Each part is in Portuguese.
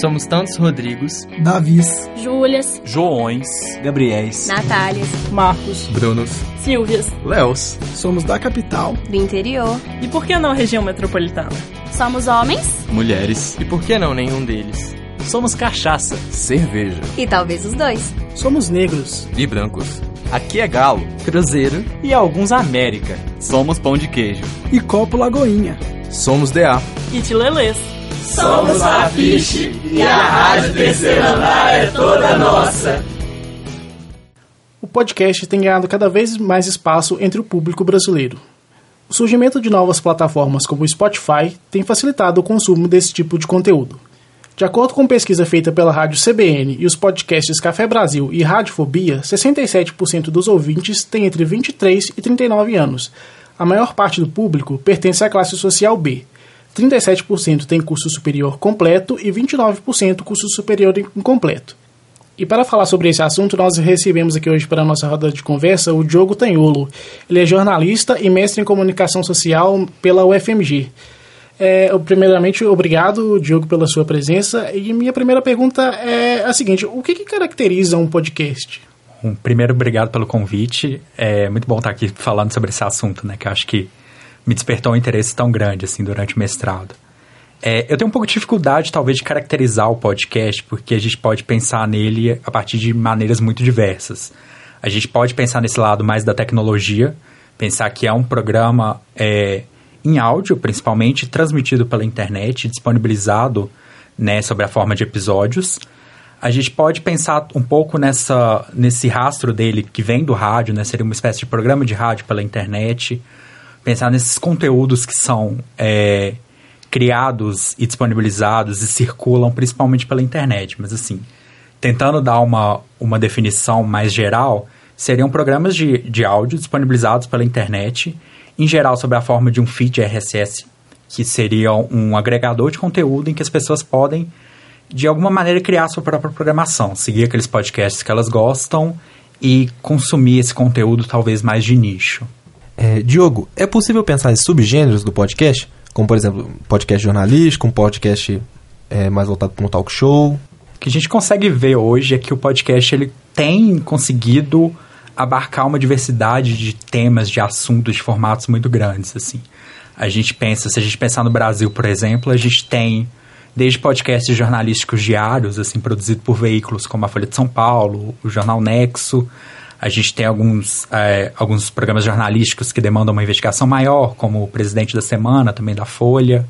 Somos tantos Rodrigos, Davis, Júlias, Joões, Gabriéis, Natálias, Marcos, Brunos, Silvias, Léos. somos da capital. do interior. E por que não região metropolitana? somos homens, mulheres. E por que não nenhum deles? Somos cachaça, cerveja E talvez os dois. Somos negros. E brancos. Aqui é galo Cruzeiro. e alguns América. Somos pão de queijo. E copo Lagoinha. Somos DA. E Tilelês. Somos a Fiche e a Rádio Terceiro Andar é toda nossa. O podcast tem ganhado cada vez mais espaço entre o público brasileiro. O surgimento de novas plataformas como o Spotify tem facilitado o consumo desse tipo de conteúdo. De acordo com pesquisa feita pela rádio CBN e os podcasts Café Brasil e Radiofobia, 67% dos ouvintes têm entre 23 e 39 anos. A maior parte do público pertence à classe social B. 37% tem curso superior completo e 29% curso superior incompleto. E para falar sobre esse assunto, nós recebemos aqui hoje para a nossa roda de conversa o Diogo Tanholo. Ele é jornalista e mestre em comunicação social pela UFMG. É, primeiramente, obrigado, Diogo, pela sua presença. E minha primeira pergunta é a seguinte: o que, que caracteriza um podcast? Primeiro, obrigado pelo convite. É muito bom estar aqui falando sobre esse assunto, né? Que eu acho que me despertou um interesse tão grande, assim, durante o mestrado. É, eu tenho um pouco de dificuldade, talvez, de caracterizar o podcast, porque a gente pode pensar nele a partir de maneiras muito diversas. A gente pode pensar nesse lado mais da tecnologia, pensar que é um programa é, em áudio, principalmente, transmitido pela internet, disponibilizado né, sobre a forma de episódios. A gente pode pensar um pouco nessa, nesse rastro dele que vem do rádio, né, seria uma espécie de programa de rádio pela internet. Pensar nesses conteúdos que são é, criados e disponibilizados e circulam principalmente pela internet. Mas assim, tentando dar uma, uma definição mais geral, seriam programas de, de áudio disponibilizados pela internet, em geral sob a forma de um feed RSS, que seria um agregador de conteúdo em que as pessoas podem, de alguma maneira, criar sua própria programação, seguir aqueles podcasts que elas gostam e consumir esse conteúdo talvez mais de nicho. É, Diogo, é possível pensar em subgêneros do podcast? Como, por exemplo, podcast jornalístico, um podcast é, mais voltado para um talk show? O que a gente consegue ver hoje é que o podcast ele tem conseguido abarcar uma diversidade de temas, de assuntos, de formatos muito grandes, assim. A gente pensa, se a gente pensar no Brasil, por exemplo, a gente tem desde podcasts jornalísticos diários, assim, produzidos por veículos como a Folha de São Paulo, o Jornal Nexo. A gente tem alguns, é, alguns programas jornalísticos que demandam uma investigação maior, como o Presidente da Semana, também da Folha.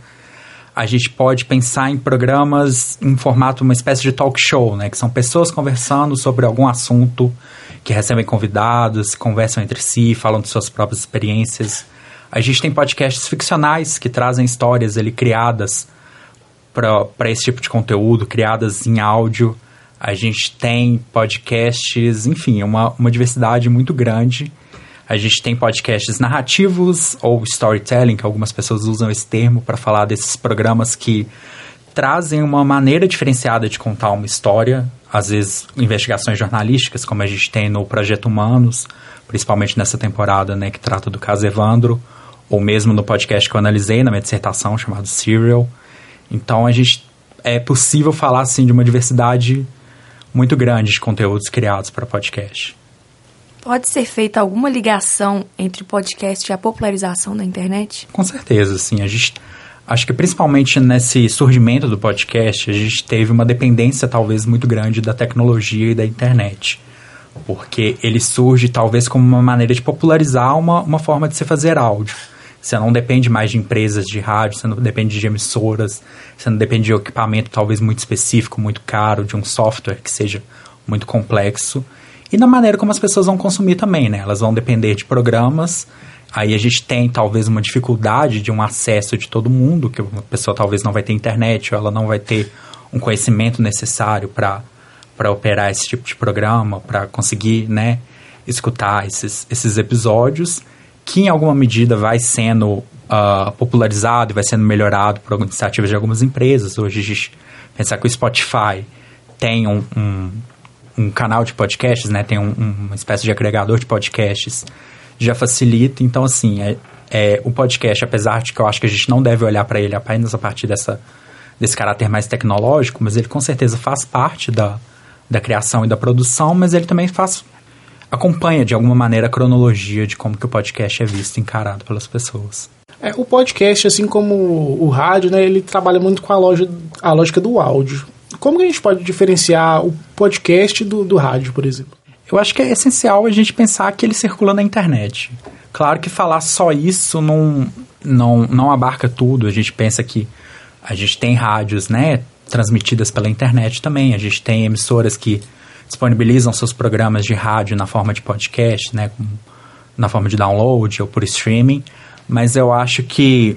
A gente pode pensar em programas em formato, uma espécie de talk show, né? Que são pessoas conversando sobre algum assunto, que recebem convidados, conversam entre si, falam de suas próprias experiências. A gente tem podcasts ficcionais que trazem histórias ali criadas para esse tipo de conteúdo, criadas em áudio. A gente tem podcasts, enfim, uma, uma diversidade muito grande. A gente tem podcasts narrativos ou storytelling, que algumas pessoas usam esse termo para falar desses programas que trazem uma maneira diferenciada de contar uma história, às vezes investigações jornalísticas, como a gente tem no Projeto Humanos, principalmente nessa temporada, né, que trata do caso Evandro, ou mesmo no podcast que eu analisei na minha dissertação, chamado Serial. Então, a gente é possível falar assim de uma diversidade muito grande de conteúdos criados para podcast. Pode ser feita alguma ligação entre o podcast e a popularização da internet? Com certeza, sim. A gente acho que principalmente nesse surgimento do podcast, a gente teve uma dependência talvez muito grande da tecnologia e da internet. Porque ele surge talvez como uma maneira de popularizar uma, uma forma de se fazer áudio. Você não depende mais de empresas de rádio, você não depende de emissoras, você não depende de equipamento talvez muito específico, muito caro, de um software que seja muito complexo. E na maneira como as pessoas vão consumir também, né? Elas vão depender de programas. Aí a gente tem talvez uma dificuldade de um acesso de todo mundo, que a pessoa talvez não vai ter internet, ou ela não vai ter um conhecimento necessário para operar esse tipo de programa, para conseguir, né, escutar esses, esses episódios que em alguma medida vai sendo uh, popularizado vai sendo melhorado por iniciativas de algumas empresas. Hoje a gente pensar que o Spotify tem um, um, um canal de podcasts, né? Tem um, uma espécie de agregador de podcasts, já facilita. Então, assim, é, é, o podcast, apesar de que eu acho que a gente não deve olhar para ele apenas a partir dessa, desse caráter mais tecnológico, mas ele com certeza faz parte da, da criação e da produção, mas ele também faz acompanha de alguma maneira a cronologia de como que o podcast é visto encarado pelas pessoas. É, o podcast, assim como o rádio, né, ele trabalha muito com a, loja, a lógica do áudio. Como que a gente pode diferenciar o podcast do, do rádio, por exemplo? Eu acho que é essencial a gente pensar que ele circula na internet. Claro que falar só isso não, não, não abarca tudo. A gente pensa que a gente tem rádios, né, transmitidas pela internet também. A gente tem emissoras que disponibilizam seus programas de rádio na forma de podcast, né, na forma de download ou por streaming. Mas eu acho que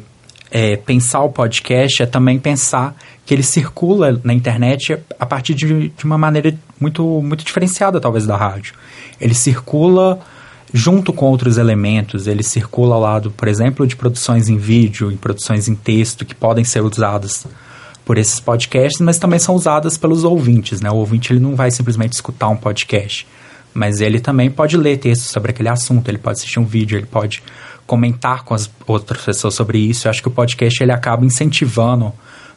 é, pensar o podcast é também pensar que ele circula na internet a partir de, de uma maneira muito, muito diferenciada, talvez, da rádio. Ele circula junto com outros elementos, ele circula ao lado, por exemplo, de produções em vídeo, em produções em texto, que podem ser usadas por esses podcasts, mas também são usadas pelos ouvintes, né? O ouvinte ele não vai simplesmente escutar um podcast, mas ele também pode ler textos sobre aquele assunto, ele pode assistir um vídeo, ele pode comentar com as outras pessoas sobre isso. Eu acho que o podcast ele acaba incentivando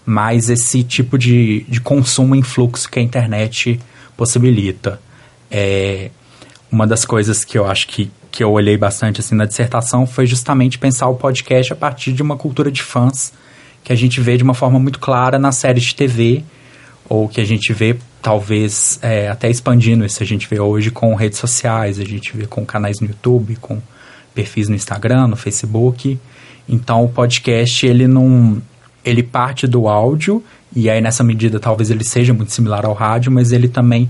mais esse tipo de, de consumo em fluxo que a internet possibilita. É, uma das coisas que eu acho que, que eu olhei bastante assim na dissertação foi justamente pensar o podcast a partir de uma cultura de fãs que a gente vê de uma forma muito clara nas séries de TV, ou que a gente vê, talvez, é, até expandindo isso, a gente vê hoje com redes sociais, a gente vê com canais no YouTube, com perfis no Instagram, no Facebook. Então, o podcast, ele não... Ele parte do áudio, e aí, nessa medida, talvez ele seja muito similar ao rádio, mas ele também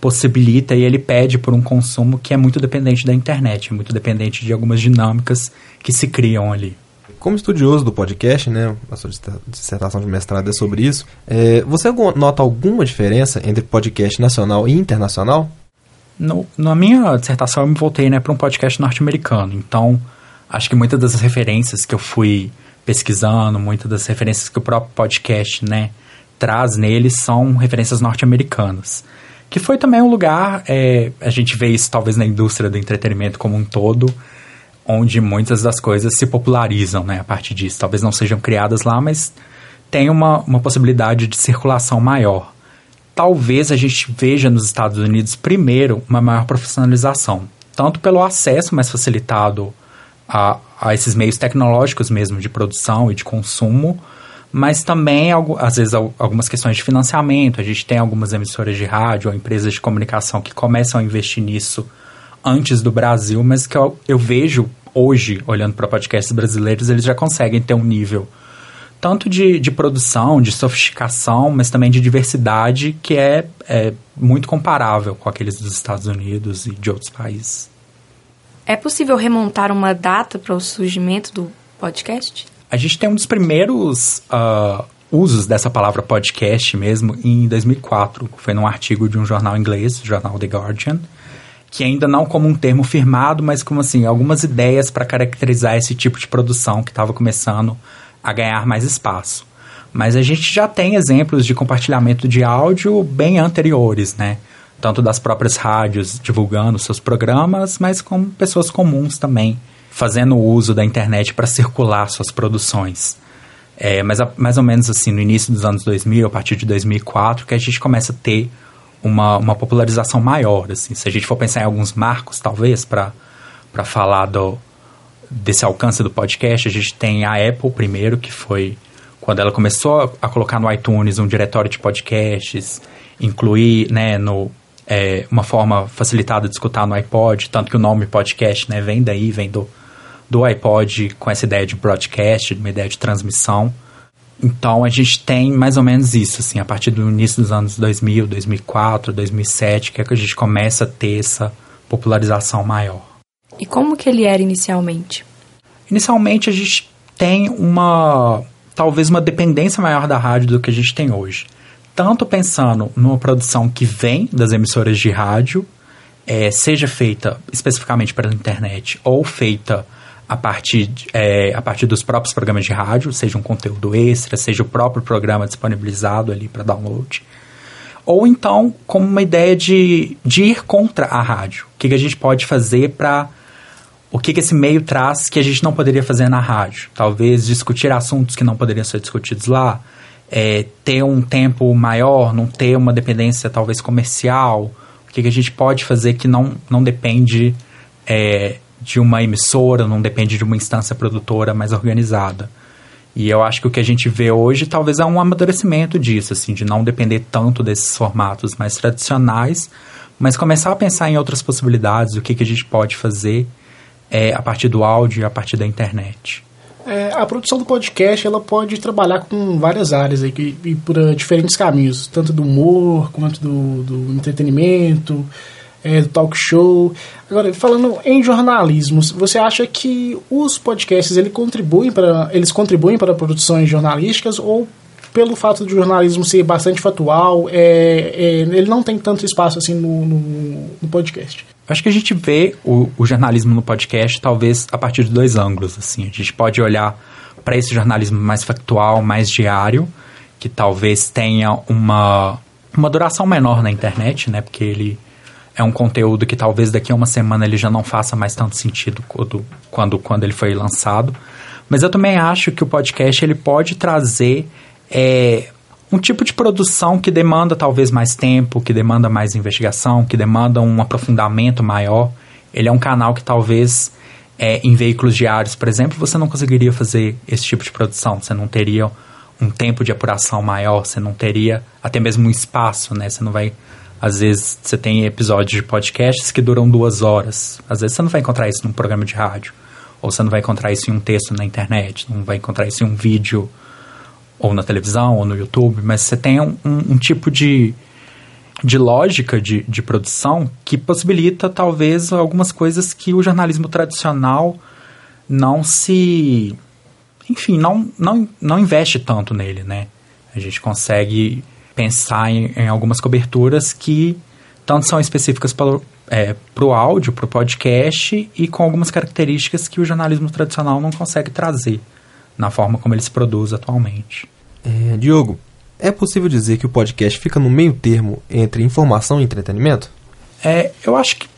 possibilita e ele pede por um consumo que é muito dependente da internet, muito dependente de algumas dinâmicas que se criam ali. Como estudioso do podcast, né, a sua dissertação de mestrado é sobre isso, é, você nota alguma diferença entre podcast nacional e internacional? No, na minha dissertação eu me voltei né, para um podcast norte-americano, então acho que muitas das referências que eu fui pesquisando, muitas das referências que o próprio podcast né, traz nele são referências norte-americanas. Que foi também um lugar, é, a gente vê isso talvez na indústria do entretenimento como um todo, onde muitas das coisas se popularizam né, a partir disso. Talvez não sejam criadas lá, mas tem uma, uma possibilidade de circulação maior. Talvez a gente veja nos Estados Unidos, primeiro, uma maior profissionalização, tanto pelo acesso mais facilitado a, a esses meios tecnológicos mesmo de produção e de consumo, mas também, às vezes, algumas questões de financiamento. A gente tem algumas emissoras de rádio ou empresas de comunicação que começam a investir nisso antes do Brasil, mas que eu, eu vejo hoje, olhando para podcasts brasileiros, eles já conseguem ter um nível tanto de, de produção, de sofisticação, mas também de diversidade que é, é muito comparável com aqueles dos Estados Unidos e de outros países. É possível remontar uma data para o surgimento do podcast? A gente tem um dos primeiros uh, usos dessa palavra podcast mesmo em 2004. Foi num artigo de um jornal inglês, o jornal The Guardian, que ainda não como um termo firmado, mas como assim, algumas ideias para caracterizar esse tipo de produção que estava começando a ganhar mais espaço. Mas a gente já tem exemplos de compartilhamento de áudio bem anteriores, né? Tanto das próprias rádios divulgando seus programas, mas com pessoas comuns também fazendo uso da internet para circular suas produções. É, mas a, mais ou menos assim, no início dos anos 2000, a partir de 2004, que a gente começa a ter uma, uma popularização maior. Assim. Se a gente for pensar em alguns marcos, talvez, para falar do, desse alcance do podcast, a gente tem a Apple primeiro, que foi quando ela começou a colocar no iTunes um diretório de podcasts, incluir né, no, é, uma forma facilitada de escutar no iPod, tanto que o nome podcast né, vem daí, vem do, do iPod com essa ideia de broadcast, uma ideia de transmissão. Então a gente tem mais ou menos isso, assim, a partir do início dos anos 2000, 2004, 2007, que é que a gente começa a ter essa popularização maior. E como que ele era inicialmente? Inicialmente a gente tem uma talvez uma dependência maior da rádio do que a gente tem hoje. Tanto pensando numa produção que vem das emissoras de rádio, é, seja feita especificamente pela internet ou feita a partir, é, a partir dos próprios programas de rádio, seja um conteúdo extra, seja o próprio programa disponibilizado ali para download. Ou então, como uma ideia de, de ir contra a rádio. O que, que a gente pode fazer para. O que, que esse meio traz que a gente não poderia fazer na rádio? Talvez discutir assuntos que não poderiam ser discutidos lá, é, ter um tempo maior, não ter uma dependência talvez comercial? O que, que a gente pode fazer que não, não depende é, de uma emissora, não depende de uma instância produtora mais organizada? E eu acho que o que a gente vê hoje talvez é um amadurecimento disso, assim, de não depender tanto desses formatos mais tradicionais, mas começar a pensar em outras possibilidades, o que, que a gente pode fazer é, a partir do áudio e a partir da internet. É, a produção do podcast ela pode trabalhar com várias áreas aí, e, e por uh, diferentes caminhos, tanto do humor quanto do, do entretenimento, é, do talk show. Agora, falando em jornalismo, você acha que os podcasts ele contribuem para, eles contribuem para produções jornalísticas ou pelo fato do jornalismo ser bastante factual, é, é, ele não tem tanto espaço assim no, no, no podcast? Acho que a gente vê o, o, jornalismo no podcast talvez a partir de dois ângulos. Assim. A gente pode olhar para esse jornalismo mais factual, mais diário, que talvez tenha uma, uma duração menor na internet, né? Porque ele é um conteúdo que talvez daqui a uma semana ele já não faça mais tanto sentido quando, quando, quando ele foi lançado. Mas eu também acho que o podcast ele pode trazer é, um tipo de produção que demanda talvez mais tempo, que demanda mais investigação, que demanda um aprofundamento maior. Ele é um canal que talvez é, em veículos diários, por exemplo, você não conseguiria fazer esse tipo de produção. Você não teria um tempo de apuração maior, você não teria até mesmo um espaço, né? Você não vai. Às vezes você tem episódios de podcasts que duram duas horas. Às vezes você não vai encontrar isso num programa de rádio. Ou você não vai encontrar isso em um texto na internet, não vai encontrar isso em um vídeo ou na televisão, ou no YouTube, mas você tem um, um, um tipo de, de lógica de, de produção que possibilita, talvez, algumas coisas que o jornalismo tradicional não se. Enfim, não, não, não investe tanto nele, né? A gente consegue pensar em, em algumas coberturas que tanto são específicas para o é, áudio, para o podcast, e com algumas características que o jornalismo tradicional não consegue trazer na forma como ele se produz atualmente. É, Diogo, é possível dizer que o podcast fica no meio termo entre informação e entretenimento? É, eu acho que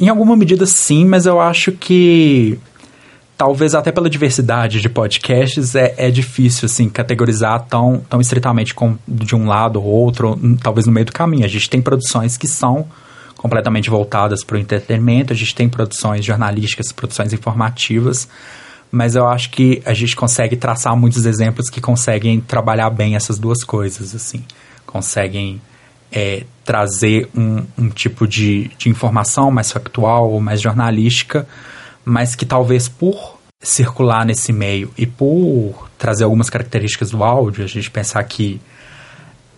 em alguma medida sim, mas eu acho que talvez até pela diversidade de podcasts é, é difícil assim categorizar tão, tão estritamente com, de um lado ou outro, talvez no meio do caminho. A gente tem produções que são completamente voltadas para o entretenimento, a gente tem produções jornalísticas, produções informativas, mas eu acho que a gente consegue traçar muitos exemplos que conseguem trabalhar bem essas duas coisas, assim. Conseguem é, trazer um, um tipo de, de informação mais factual ou mais jornalística, mas que talvez por circular nesse meio e por trazer algumas características do áudio, a gente pensar que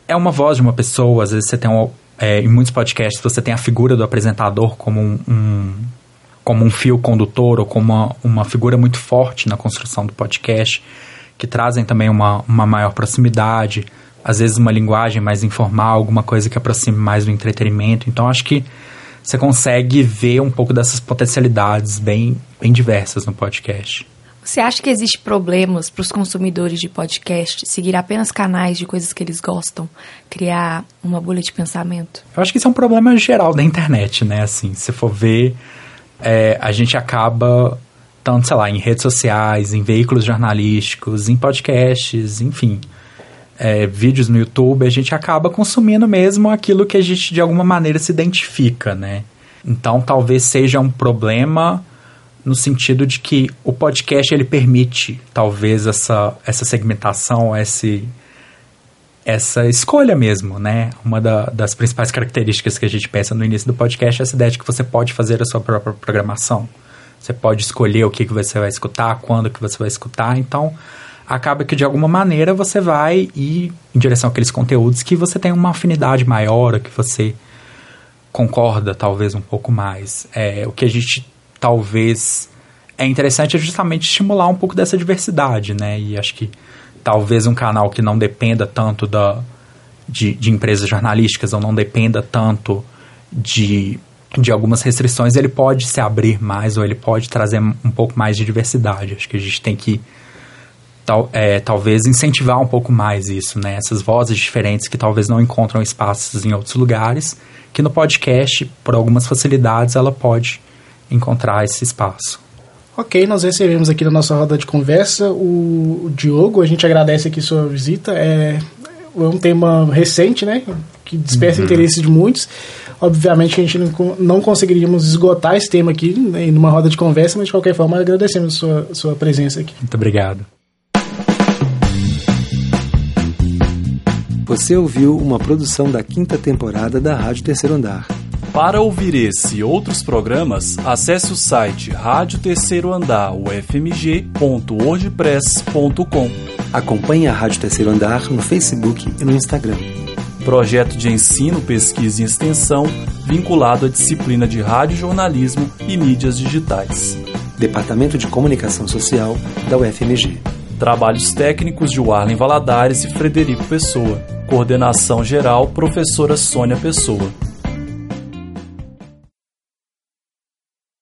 é uma voz de uma pessoa, às vezes você tem um, é, em muitos podcasts você tem a figura do apresentador como um, um como um fio condutor ou como uma, uma figura muito forte na construção do podcast, que trazem também uma, uma maior proximidade, às vezes uma linguagem mais informal, alguma coisa que aproxime mais do entretenimento. Então acho que você consegue ver um pouco dessas potencialidades bem, bem diversas no podcast. Você acha que existe problemas para os consumidores de podcast seguir apenas canais de coisas que eles gostam, criar uma bolha de pensamento? Eu acho que isso é um problema geral da internet, né? Assim, se for ver é, a gente acaba, tanto, sei lá, em redes sociais, em veículos jornalísticos, em podcasts, enfim, é, vídeos no YouTube, a gente acaba consumindo mesmo aquilo que a gente de alguma maneira se identifica, né? Então talvez seja um problema no sentido de que o podcast ele permite talvez essa, essa segmentação, esse, essa escolha mesmo, né? Uma da, das principais características que a gente pensa no início do podcast é essa ideia de que você pode fazer a sua própria programação. Você pode escolher o que, que você vai escutar, quando que você vai escutar. Então, acaba que de alguma maneira você vai ir em direção àqueles conteúdos que você tem uma afinidade maior, que você concorda talvez um pouco mais. É, o que a gente talvez é interessante é justamente estimular um pouco dessa diversidade, né? E acho que talvez um canal que não dependa tanto da, de, de empresas jornalísticas ou não dependa tanto de, de algumas restrições, ele pode se abrir mais ou ele pode trazer um pouco mais de diversidade. Acho que a gente tem que tal, é, talvez incentivar um pouco mais isso, né? Essas vozes diferentes que talvez não encontram espaços em outros lugares, que no podcast, por algumas facilidades, ela pode encontrar esse espaço. Ok, nós recebemos aqui na nossa roda de conversa o, Diogo. A gente agradece aqui sua visita. É, é um tema recente, né? Que desperta Uhum. interesse de muitos. Obviamente a gente não, con- não conseguiríamos esgotar esse tema aqui né, numa roda de conversa, mas de qualquer forma agradecemos sua, sua presença aqui. Muito obrigado. Você ouviu uma produção da quinta temporada da Rádio Terceiro Andar. Para ouvir esse e outros programas, acesse o site Rádio Terceiro Andar, ufmg.wordpress.com. Acompanhe a Rádio Terceiro Andar no Facebook e no Instagram. Projeto de ensino, pesquisa e extensão vinculado à disciplina de rádio-jornalismo e mídias digitais. Departamento de Comunicação Social da UFMG. Trabalhos técnicos de Warlen Valadares e Frederico Pessoa. Coordenação geral, professora Sônia Pessoa.